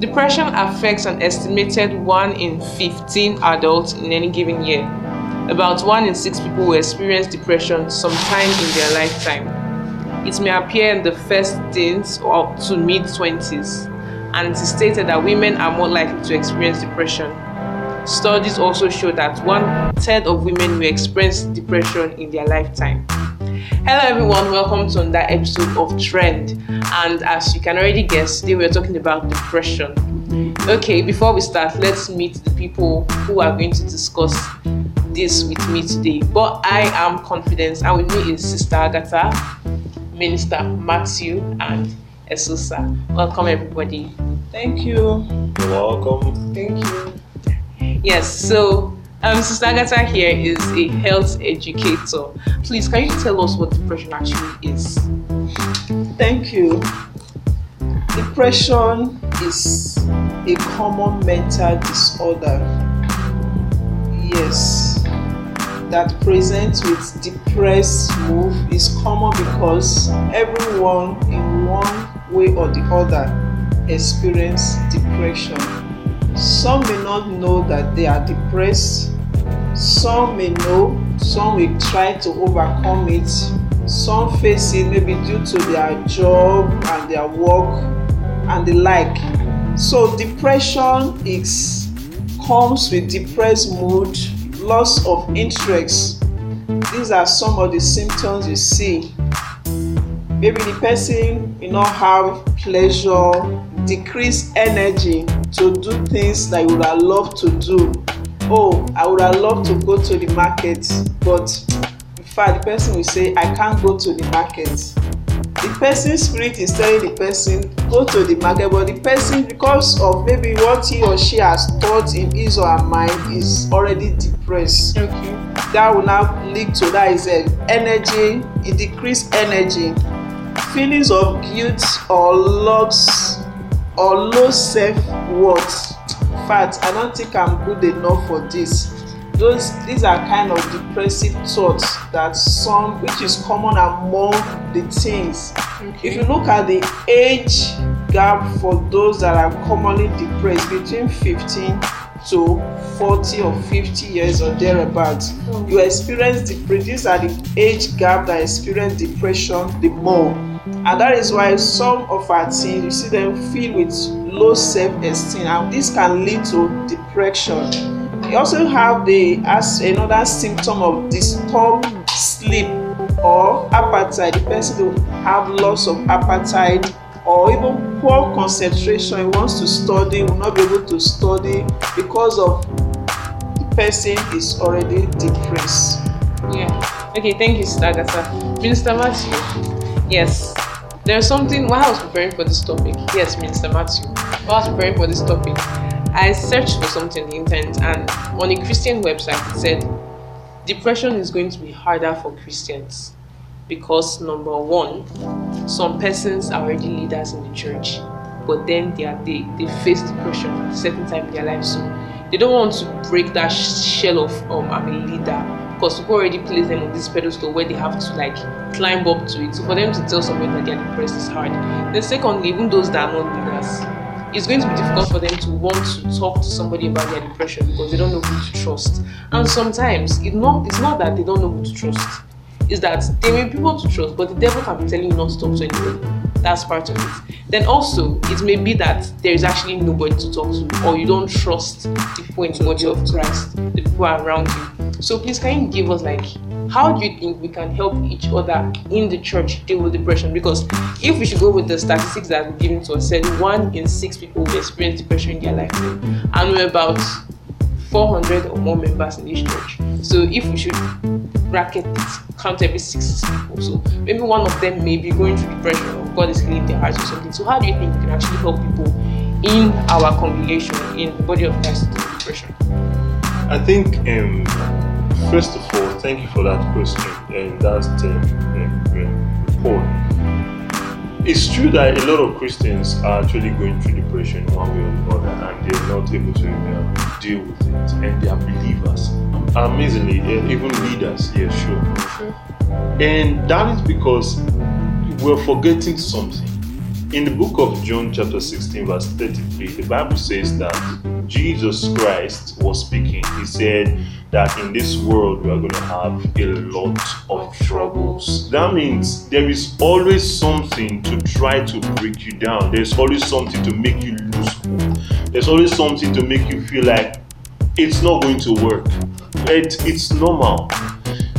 Depression affects an estimated 1 in 15 adults in any given year. About 1 in 6 people will experience depression sometime in their lifetime. It may appear in the first teens or to mid 20s, and it is stated that women are more likely to experience depression. Studies also show that one third of women will experience depression in their lifetime. Hello everyone, welcome to another episode of Trend. And as you can already guess, today we're talking about depression. Okay, before we start, let's meet the people who are going to discuss this with me today. But I am confident, and with me is Sister Agatha, Minister Matthew, and Esosa. Welcome everybody. Thank you. You're welcome. Thank you. Yes, so um, Sister Agatha here is a health educator. Please, can you tell us what depression actually is? Thank you. Depression is a common mental disorder. Yes, that presents with depressed mood is common because everyone in one way or the other experience depression. Some may not know that they are depressed. Some may know, some will try to overcome it. Some face it maybe due to their job and their work and the like. So depression is comes with depressed mood, loss of interest. These are some of the symptoms you see. Maybe the person will not have pleasure, decreased energy to do things that you would have loved to do. Oh, I would have loved to go to the market, but in fact, the person will say, I can't go to the market. The person's spirit is telling the person, go to the market, but the person, because of maybe what he or she has thought in his or her mind, is already depressed. Okay. That will now lead to that is a energy, a decreased energy, feelings of guilt or loss or low self-worth. Fact, I don't think I'm good enough for this. Those these are kind of depressive thoughts that some which is common among the teens. If you look at the age gap for those that are commonly depressed between 15 to 40 or 50 years or thereabouts, mm. you experience the these are the age gap that experience depression the more. And that is why some of our teens you see them filled with low self-esteem and this can lead to depression. You also have the as another symptom of disturbed sleep or appetite. The person will have loss of appetite or even poor concentration. He wants to study, will not be able to study because of the person is already depressed. Yeah. Okay, thank you, Sister Agatha. Minister Matthew. Yes. There's something while I was preparing for this topic. Yes, Minister Matthew. While I was preparing for this topic, I searched for something on the internet and on a Christian website it said depression is going to be harder for Christians because number one, some persons are already leaders in the church, but then they are they, they face depression at a certain time in their life. So they don't want to break that shell of um I'm a leader because people already place them on this pedestal where they have to like climb up to it. So for them to tell someone that they're depressed is hard. Then secondly, even those that are not leaders, it's going to be difficult for them to want to talk to somebody about their depression because they don't know who to trust. And sometimes it's not it's not that they don't know who to trust. It's that they may be people to trust, but the devil can be telling you not to talk to anybody. That's part of it. Then also it may be that there is actually nobody to talk to, or you don't trust the people in the body of Christ, the people around you. So please can you give us like how do you think we can help each other in the church deal with depression? Because if we should go with the statistics that were given to us, said one in six people will experience depression in their lifetime, and we're about 400 or more members in this church. So if we should bracket it, count every six people, so maybe one of them may be going through depression God is healing their hearts or something. So how do you think we can actually help people in our congregation, in the body of Christ, with depression? I think, um, first of all, thank you for that question and that um, um, um, report. It's true that a lot of Christians are actually going through depression one way or the other and they're not able to uh, deal with it. And they are believers. Amazingly, uh, even leaders, yeah, sure. Sure. And that is because we're forgetting something. in the book of John, chapter 16, verse 33, the Bible says that Jesus Christ was speaking. He said that in this world we are going to have a lot of troubles. That means there is always something to try to break you down, there's always something to make you lose hope, there's always something to make you feel like it's not going to work. It, it's normal.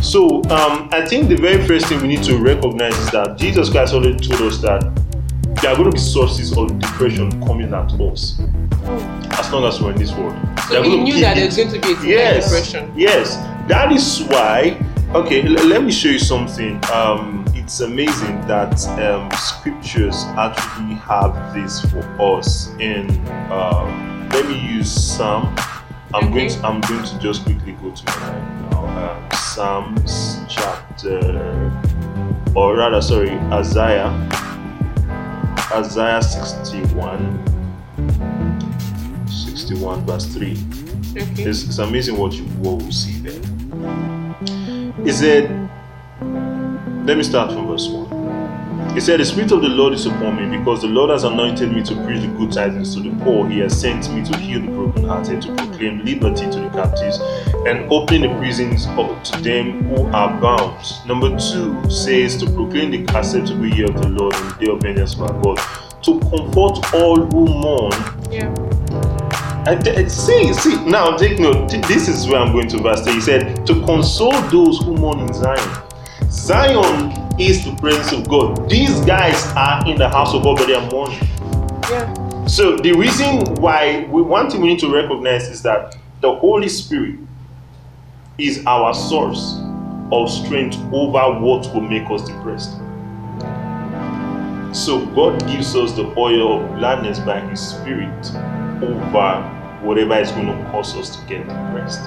So um, I think the very first thing we need to recognize is that Jesus Christ already told us that there are going to be sources of depression coming at us as long as we're in this world. So he knew that there's going to be a yes, depression. Yes, that is why. Okay, l- let me show you something. Um, it's amazing that um, scriptures actually have this for us. In um, let me use Psalm. I'm Okay. going. To, I'm going to just quickly go to my now. Um, Psalms chapter, or rather, sorry, Isaiah. Isaiah 61. 61 verse 3. Okay. It's, it's amazing what you what we see there. it? said, let me start from verse 1. He said, The Spirit of the Lord is upon me because the Lord has anointed me to preach the good tidings to the poor. He has sent me to heal the brokenhearted, to proclaim liberty to the captives, and open the prisons up to them who are bound. Number two says, To proclaim the acceptable year of the Lord and the day of vengeance of our God, to comfort all who mourn Yeah. I d- see, see, now take note. This is where I'm going to verse 10. He said, To console those who mourn in Zion. Zion is the presence of God. These guys are in the house of God, but they are mourning. Yeah. So, the reason why we, one thing we need to recognize is that the Holy Spirit is our source of strength over what will make us depressed. So, God gives us the oil of gladness by His Spirit over whatever is going to cause us to get depressed.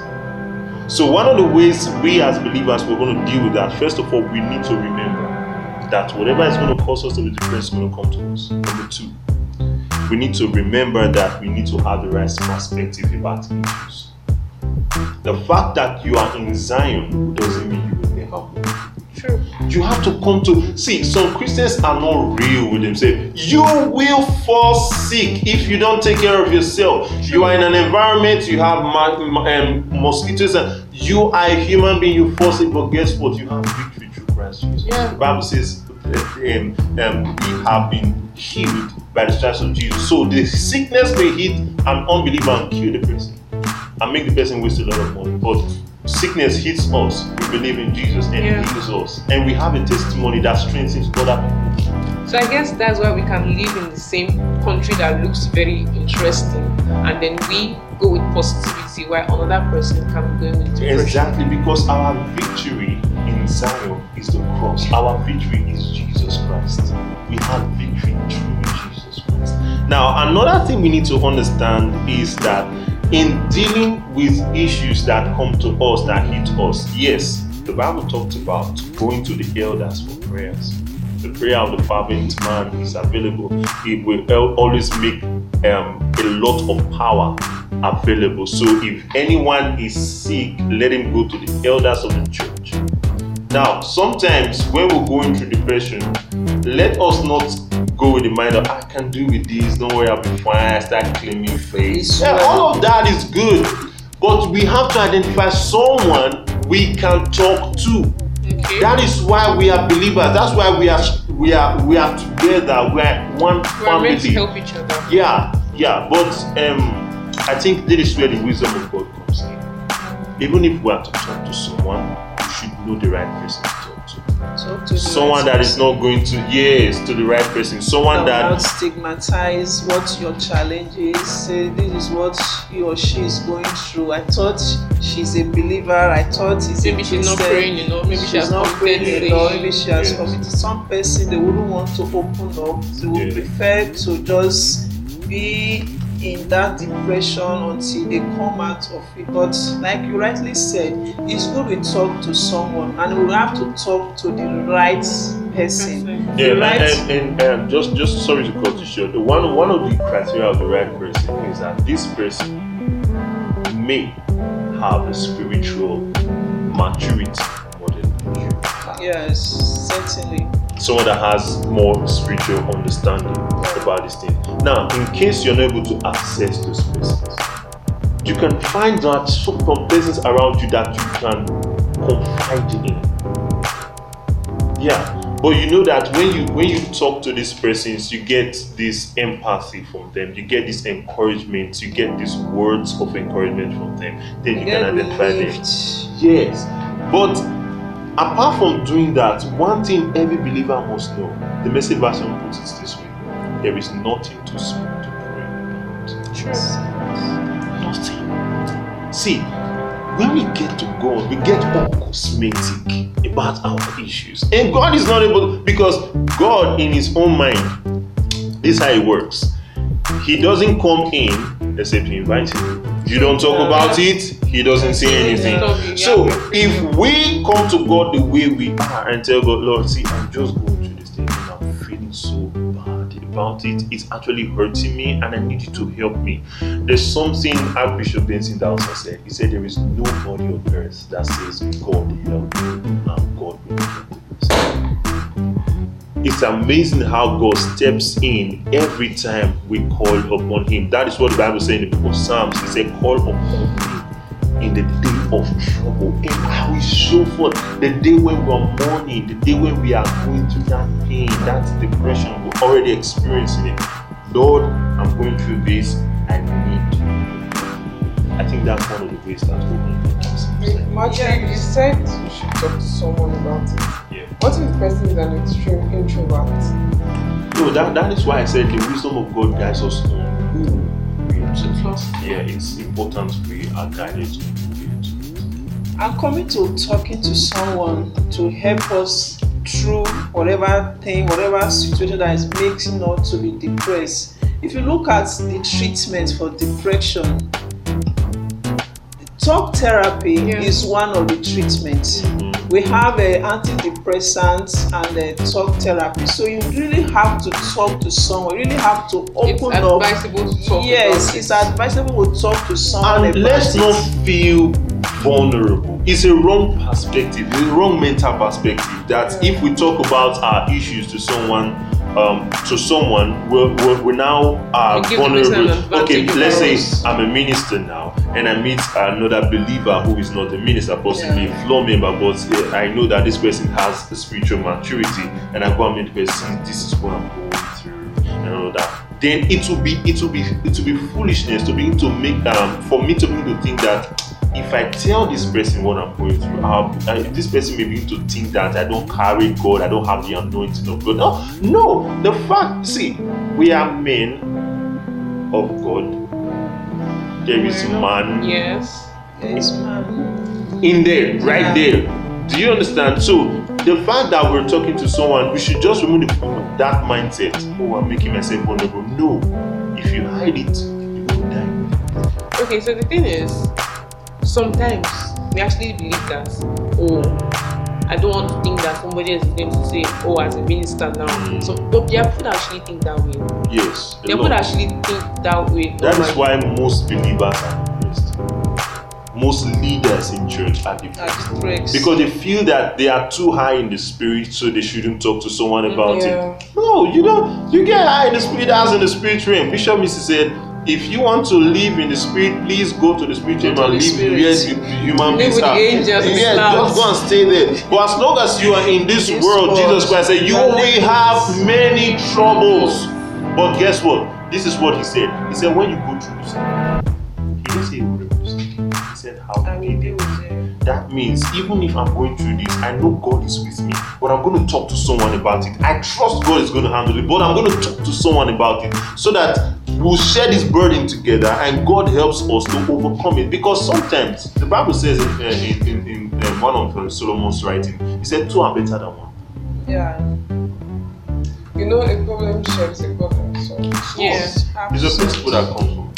So, one of the ways we as believers we're going to deal with that, first of all, we need to remember that whatever is going to cause us to be depressed is going to come to us. Number two, we need to remember that we need to have the right perspective about issues. The fact that you are in Zion doesn't mean you will never win. You have to come to see some Christians are not real with themselves. You will fall sick if you don't take care of yourself. You are in an environment, you have um, mosquitoes, and you are a human being, you fall sick, but guess what? You have victory through Christ Jesus. Yeah. The Bible says um, um, we have been healed by the stripes of Jesus. So the sickness may hit an unbeliever and kill the person and make the person waste a lot of money. But sickness hits us, we believe in Jesus and Yeah. He heals us. And we have a testimony that strengthens other people. So I guess that's why we can live in the same country that looks very interesting, and then we go with positivity, while another person can go with depression. Exactly because our victory in Zion is the cross. Our victory is Jesus Christ. We have victory through Jesus Christ. Now, another thing we need to understand is that in dealing with issues that come to us, that hit us, yes, the Bible talks about going to the elders for prayers. The prayer of the fervent man is available. It will always make um, a lot of power available. So if anyone is sick, let him go to the elders of the church. Now, sometimes when we're going through depression, let us not go with the mind of I can do with this, don't worry, I'll be fine, I start claiming faith. It's Yeah, all of that is good. But we have to identify someone we can talk to. Okay. That is why we are believers. That's why we are we are we are together. We are one family. We're meant to help each other. Yeah, yeah. But um, I think this is where the wisdom of God comes in. Even if we are to talk to someone, we should know the right person Someone right that is person. not going to yes to the right person. Someone that not that stigmatize what your challenge is. Say this is what he or she is going through. I thought she's a believer. I thought he's Maybe a she's not praying you know Maybe she she's has not committed praying enough. Maybe she has Yes. committed some person they wouldn't want to open up. They would Yeah. prefer to just be in that depression until they come out of it. But like you rightly said, it's good we talk to someone and we have to talk to the right person. yeah, The right and, and, and um, just just sorry to cut you short. The One one of the criteria of the right person is that this person may have a spiritual maturity more than you. Yes, certainly. Someone that has more spiritual understanding. About this thing. Now, in case you're not able to access those persons, you can find that some persons around you that you can confide in. Yeah, but you know that when you when you talk to these persons, you get this empathy from them, you get this encouragement, you get these words of encouragement from them. Then you, can identify them. Yes, but apart from doing that, one thing every believer must know. The message version puts it this way: there is nothing too small to pray about. Nothing. See, when we get to God, we get all cosmetic about our issues. And God is not able, because God, in His own mind, this is how it works. He doesn't come in except to invite you. You don't talk about it, He doesn't say anything. So if we come to God the way we are and tell God, Lord, see, I'm just going about it. It's actually hurting me and I need you to help me. There's something Archbishop Benson Idahosa said. He said there is nobody on earth that says God help me and God will help me. It's amazing how God steps in every time we call upon Him. That is what the Bible says in the book of Psalms. He said, Call upon me in the day of trouble. And how we show forth the day when we are mourning, the day when we are going through that pain, that depression, we're already experiencing it. Lord, I'm going through this. I need you. I think that's one of the ways that we can Imagine you said you should talk to someone about it. Yeah. What if the person is an extreme introvert? No, that, that is why I said the wisdom of God guides us on who we are To trust. Yeah, it's important we are guided to who we are to. I'm coming to talking to someone to help us through whatever thing, whatever situation that is making us to be depressed. If you look at the treatment for depression, talk therapy Yeah. is one of the treatments. Mm-hmm. We have uh, antidepressants and uh, talk therapy. So you really have to talk to someone. You really have to It's open up. advisable to talk Yes, about it's advisable to talk to someone And about let's it. not feel vulnerable. It's a wrong perspective, it's a wrong mental perspective that Yeah. if we talk about our issues to someone, um, to someone, we're, we're, we're now uh, We give the person an vulnerable. Okay, advantage let's say. I'm a minister now and I meet another believer who is not a minister, possibly a floor member, but uh, I know that this person has a spiritual maturity and I go and meet the person, this is what I'm going through and all that. Then it will be it will be it will be foolishness to be to make um for me to be able to think that if I tell this person what I'm going through, I'll, uh, this person may begin to think that I don't carry God, I don't have the anointing of God. No, no. The fact, see, we are men of God. There is man Yes. There is man. in there, right there. Do you understand? So the fact that we're talking to someone, we should just remove the, that mindset. Oh, I'm making myself vulnerable. No, if you hide it, you will die. Okay, so the thing is, sometimes we actually believe that, oh, I don't want to think that somebody is going to say, oh, as a minister now. Mm. So, but there are people that actually think that way. Yes. There are people that actually think that way. That is why most believers are depressed. Most leaders in church are depressed. Because they feel that they are too high in the spirit, so they shouldn't talk to someone about Yeah. it. No, you don't. You get high in the spirit as in the spirit realm. Bishop Missy said, if you want to live in the spirit, please go to the spirit Go realm to and the live spirit. yes, you, you human Live beings with the are. angels and Yes, clouds. just go and stay there. But as long as you are in this, This world, world, Jesus Christ said, you you will have many troubles. But guess what? This is what he said. He said, when you go through this, he didn't say said, how I to will be be there. with you. That means even if I'm going through this, I know God is with me, but I'm going to talk to someone about it. I trust God is going to handle it, but I'm going to talk to someone about it so that we'll share this burden together and God helps us to overcome it. Because sometimes the Bible says in, uh, in, in, in uh, one of uh, Solomon's writing, he said, Two are better than one. Yeah. You know, a problem shares a problem solved. Yeah. It's a principle that comes from God.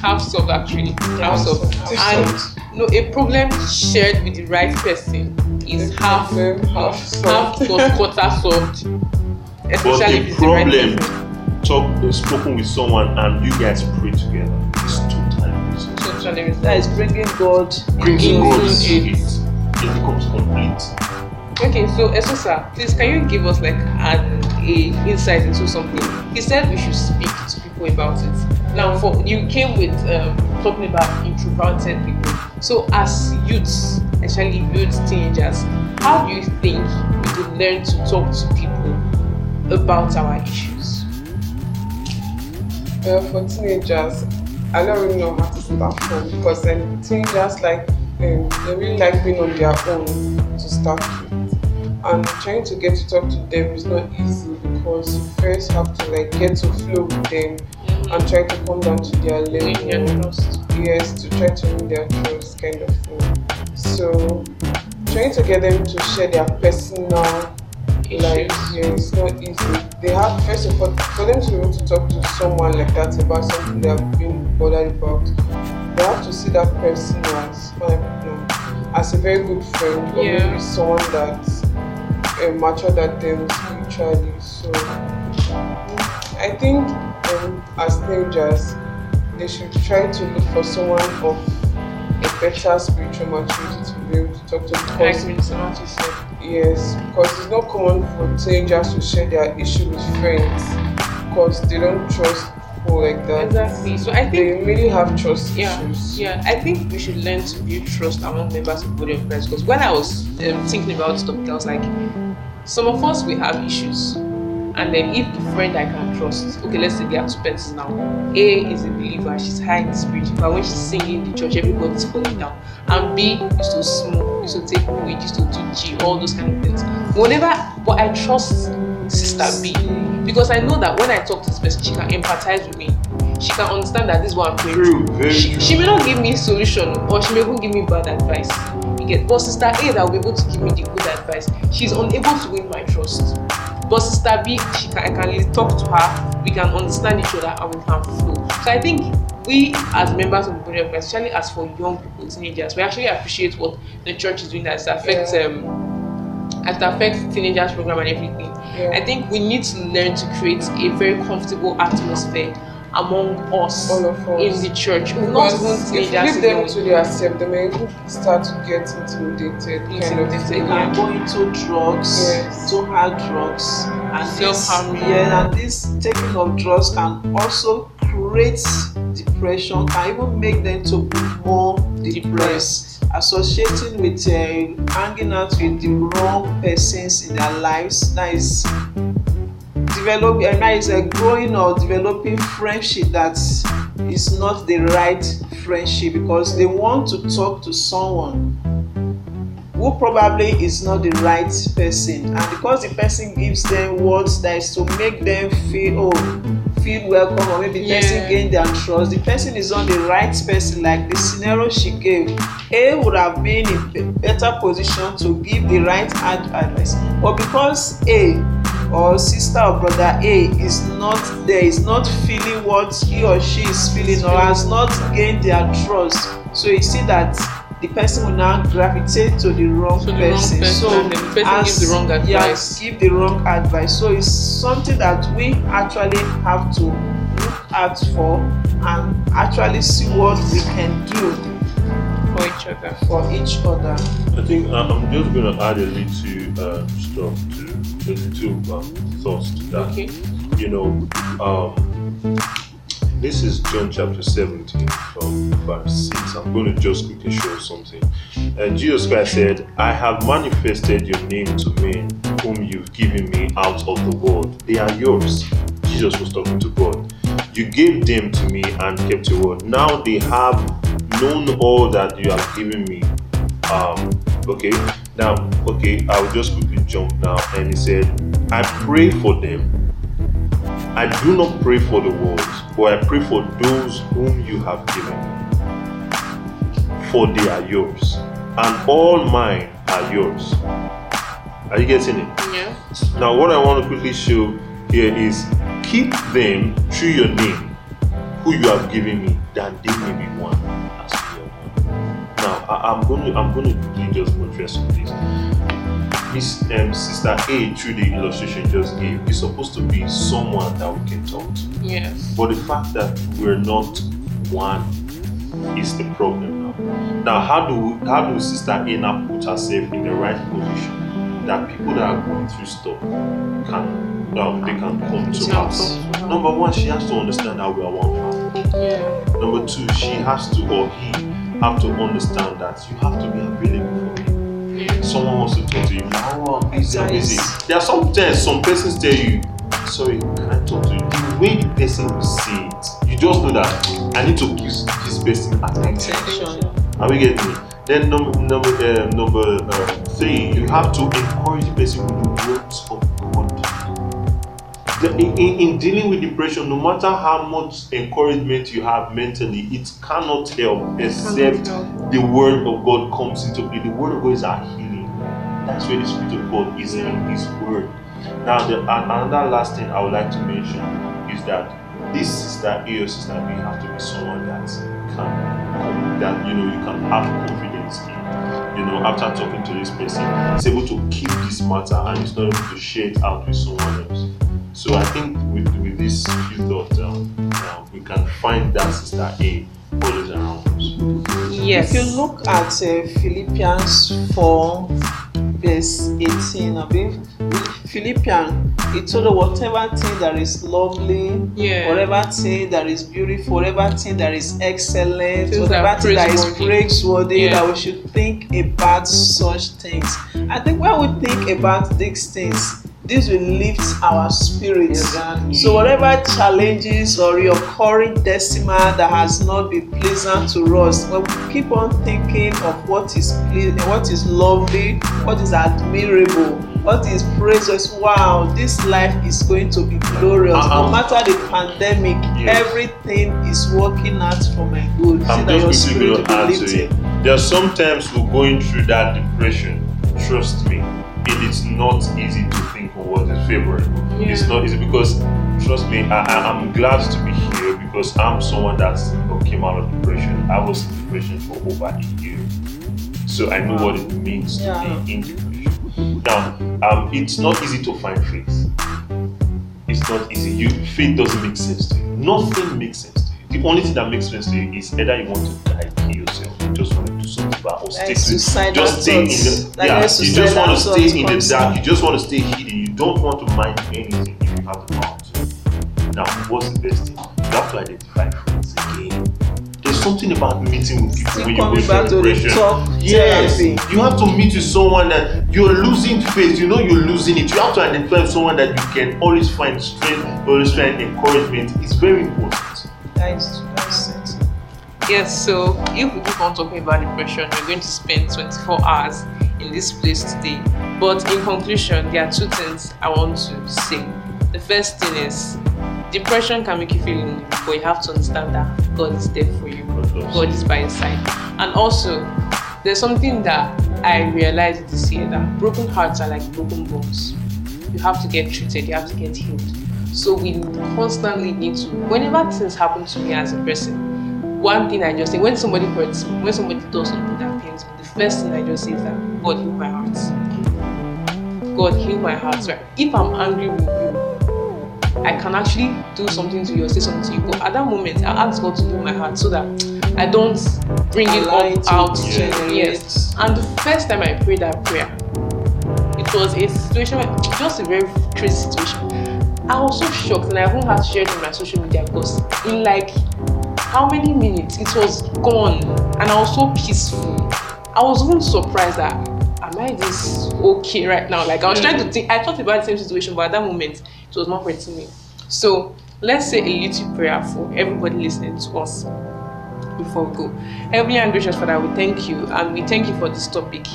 Half solved actually. Half solved. Half And no, a problem shared with the right person is half problem half half solved. plus quarter solved. But Especially if the it's the right problem, person. talk, uh, spoken with someone and you guys pray together, is totally resolved. Totally resolved. That is bringing God. Bringing Into God into it. it, it becomes complete. Okay, so Esosa, please can you give us like an a insight into something? he said we should speak to people about it. Now, for you came with um, talking about introverted people. So, as youths, especially youth teenagers, how do you think we could learn to talk to people about our issues? Well, for teenagers, I don't really know how to start from because um, teenagers like um, they really like being on their own to start with, and trying to get to talk to them is not easy because you first have to like get to flow with them and try to come down to their Win their level. trust. Yes, to try to win their trust, kind of thing. So, trying to get them to share their personal life yeah, it's not easy. They have first of all for them to be able to talk to someone like that about something they have been bothered about. They have to see that person as what I as a very good friend or Yeah. maybe someone that uh, matured at them spiritually. So I think um, as teenagers they should try to look for someone of a better spiritual maturity to be able to talk to because Yes, because it's not common for teenagers to share their issue with friends because they don't trust people like that. Exactly. So I think They really have trust Yeah, issues. yeah. I think we should learn to build trust among members of of Christ. Because when I was um, thinking about this topic, I was like, some of us we have issues, and then if the friend I can trust, okay, let's say there are two persons now. A is a believer, she's high in the spirit, but when she's singing in the church, everybody's falling down. And B is to smoke, used to take weed, used to do G, all those kind of things. Whenever, but I trust Sister B because I know that when I talk to this person, she can empathize with me. She can understand that this is what I'm going through. True, very she, she may not give me a solution or she may even give me bad advice. You get but sister A that will be able to give me the good advice. She's unable to win my trust. But sister B, she can I can really talk to her, we can understand each other and we can flow. So I think we as members of the body of Christ, especially as for young people, teenagers, we actually appreciate what the church is doing that affects Yeah. um that affects teenagers program and everything. Yeah. I think we need to learn to create a very comfortable atmosphere among us, of us. in the church. Not even Because if leave them to themselves, they may even start to get intimidated, kind of Intimidated, thing. yeah. and go into drugs, Yes. to hard drugs, and this, Self-harming. yeah, and this taking of drugs can also create depression, can even make them to be more depressed. Associating with uh, hanging out with the wrong persons in their lives, that is develop and that is a growing or developing friendship that is not the right friendship because they want to talk to someone who probably is not the right person. And because the person gives them words that is to make them feel oh feel welcome or maybe the Yeah. person gain their trust the person is not the right person. Like the scenario she gave a would have been in be- better position to give the right ad- advice. But because a or sister or brother a is not there is not feeling what he or she is feeling or has not gained their trust. So you see that the person will now gravitate to the wrong To the wrong person. person so and the person gives the wrong advice. yes give the wrong advice. So it's something that we actually have to look out for and actually see what we can do each other. for each other I think uh, I'm just going to add a little uh, stuff to a little um, thoughts to that. Okay. You know, um, this is John chapter 17 from verse 6. I'm going to just quickly show something. And Jesus Christ said, I have manifested your name to men whom you've given me out of the world. They are yours. Jesus was talking to God. You gave them to me and kept your word. Now they have known all that you have given me. Um, okay, now, okay, I'll just quickly jump now. And he said, I pray for them. I do not pray for the world, but I pray for those whom you have given me. For they are yours, and all mine are yours. Are you getting it? Yeah. Now, what I want to quickly show here is keep them through your name, who you have given me, that they may be one I, I'm going to I'm going to quickly just address on this. Miss um, Sister A, through the illustration just gave, is supposed to be someone that we can talk to. Yes. But the fact that we're not one is the problem now. Now, how do how do Sister A now put herself in the right position that people that are going through stuff can um, they can come to us. Number one, she has to understand that we are one family. Yeah. Number two, she has to or he have to understand that you have to be available for me. Yeah. Someone wants to talk to you. Oh, I'm busy, I'm busy. Nice. There are some sometimes some persons tell you, sorry, can I talk to you? The way the person will say it, you just know that I need to give this person attention. Attention. Are we getting me? Then number number uh, number uh, three, you have to encourage the person with the words of God. The, in, in, in dealing with depression, no matter how much encouragement you have mentally, it cannot help except help. the word of God comes into play. The word of God is our healing. That's where the spirit of God is in His word. Now, the, another last thing I would like to mention is that this sister, A, your sister B, have to be someone that can that you know you can have confidence in. You know, after talking to this person, is able to keep this matter and is not able to share it out with someone else. So I think with with this few thoughts, um, um, we can find that sister A always around us. Yes. If you look at uh, Philippians 4, verse 18, I believe, Philippians, it told us whatever thing that is lovely, Yeah. whatever thing that is beautiful, whatever thing that is excellent, Things whatever are thing that is praiseworthy. praiseworthy, Yeah. that we should think about such things. I think when we think about these things, this will lift our spirits. Exactly. So whatever challenges or recurring decimal that has not been pleasant to us, when we keep on thinking of what is pleasing, what is lovely, what is admirable, what is praises, wow, this life is going to be glorious. Uh-uh. No uh-huh. matter the pandemic, Yes. everything is working out for my good. See I'm that your just going to add to it. There are sometimes we're going through that depression. Trust me, it is not easy to what is favorable. It's not easy because, trust me, I, I, I'm glad to be here because I'm someone that came out of depression. I was in depression for over a year. So I know what it means Yeah. to be in depression. Now, um, it's not easy to find faith. It's not easy. You faith doesn't make sense to you. Nothing makes sense to you. The only thing that makes sense to you is either you want to die, kill yourself, you just want to do something bad, or stay Like just stay in the Like yeah. You just want to stay in the dark. You just want to stay hidden. You don't want to mind anything if you have the power to. Now, what's the best thing? You have to identify friends again. There's something about meeting with people Still when you go coming back through to the depression. talk Yes, therapy. you have to meet with someone that you're losing faith. You know you're losing it. You have to identify someone that you can always find strength, always find encouragement. It's very important. That is, that's it. Yes, so if we keep on talking about depression, we're going to spend 24 hours in this place today. But in conclusion, there are two things I want to say. The first thing is depression can make you feel lonely, but you have to understand that God is there for you. God is by your side. And also, there's something that I realized this year that broken hearts are like broken bones. You have to get treated, you have to get healed. So we constantly need to, whenever things happen to me as a person, one thing I just say, when somebody hurts me, when somebody does something that pains me, the first thing I just say is that God heal my heart. God heal my heart. Right? If I'm angry with you, I can actually do something to you or say something to you. But at that moment, I ask God to heal my heart so that I don't bring it up to out. generate. Yes. And the first time I prayed that prayer, it was a situation, just a very crazy situation. I was so shocked and I even had to share it on my social media because in like how many minutes it was gone and I was so peaceful. I was even surprised that am I this okay right now? Like I was trying to think I thought about the same situation, but at that moment it was not hurting me. So let's say a little prayer for everybody listening to us before we go. Heavenly and gracious Father, we thank you and we thank you for this topic.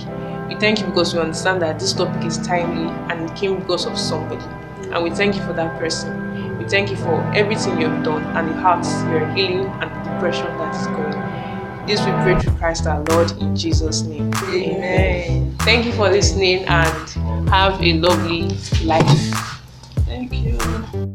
We thank you because we understand that this topic is timely and it came because of somebody. And we thank you for that person. We thank you for everything you have done and the hearts you're healing and the depression that is going. This we pray through Christ our Lord in Jesus' name. Amen. Thank you for listening and have a lovely life. Thank you.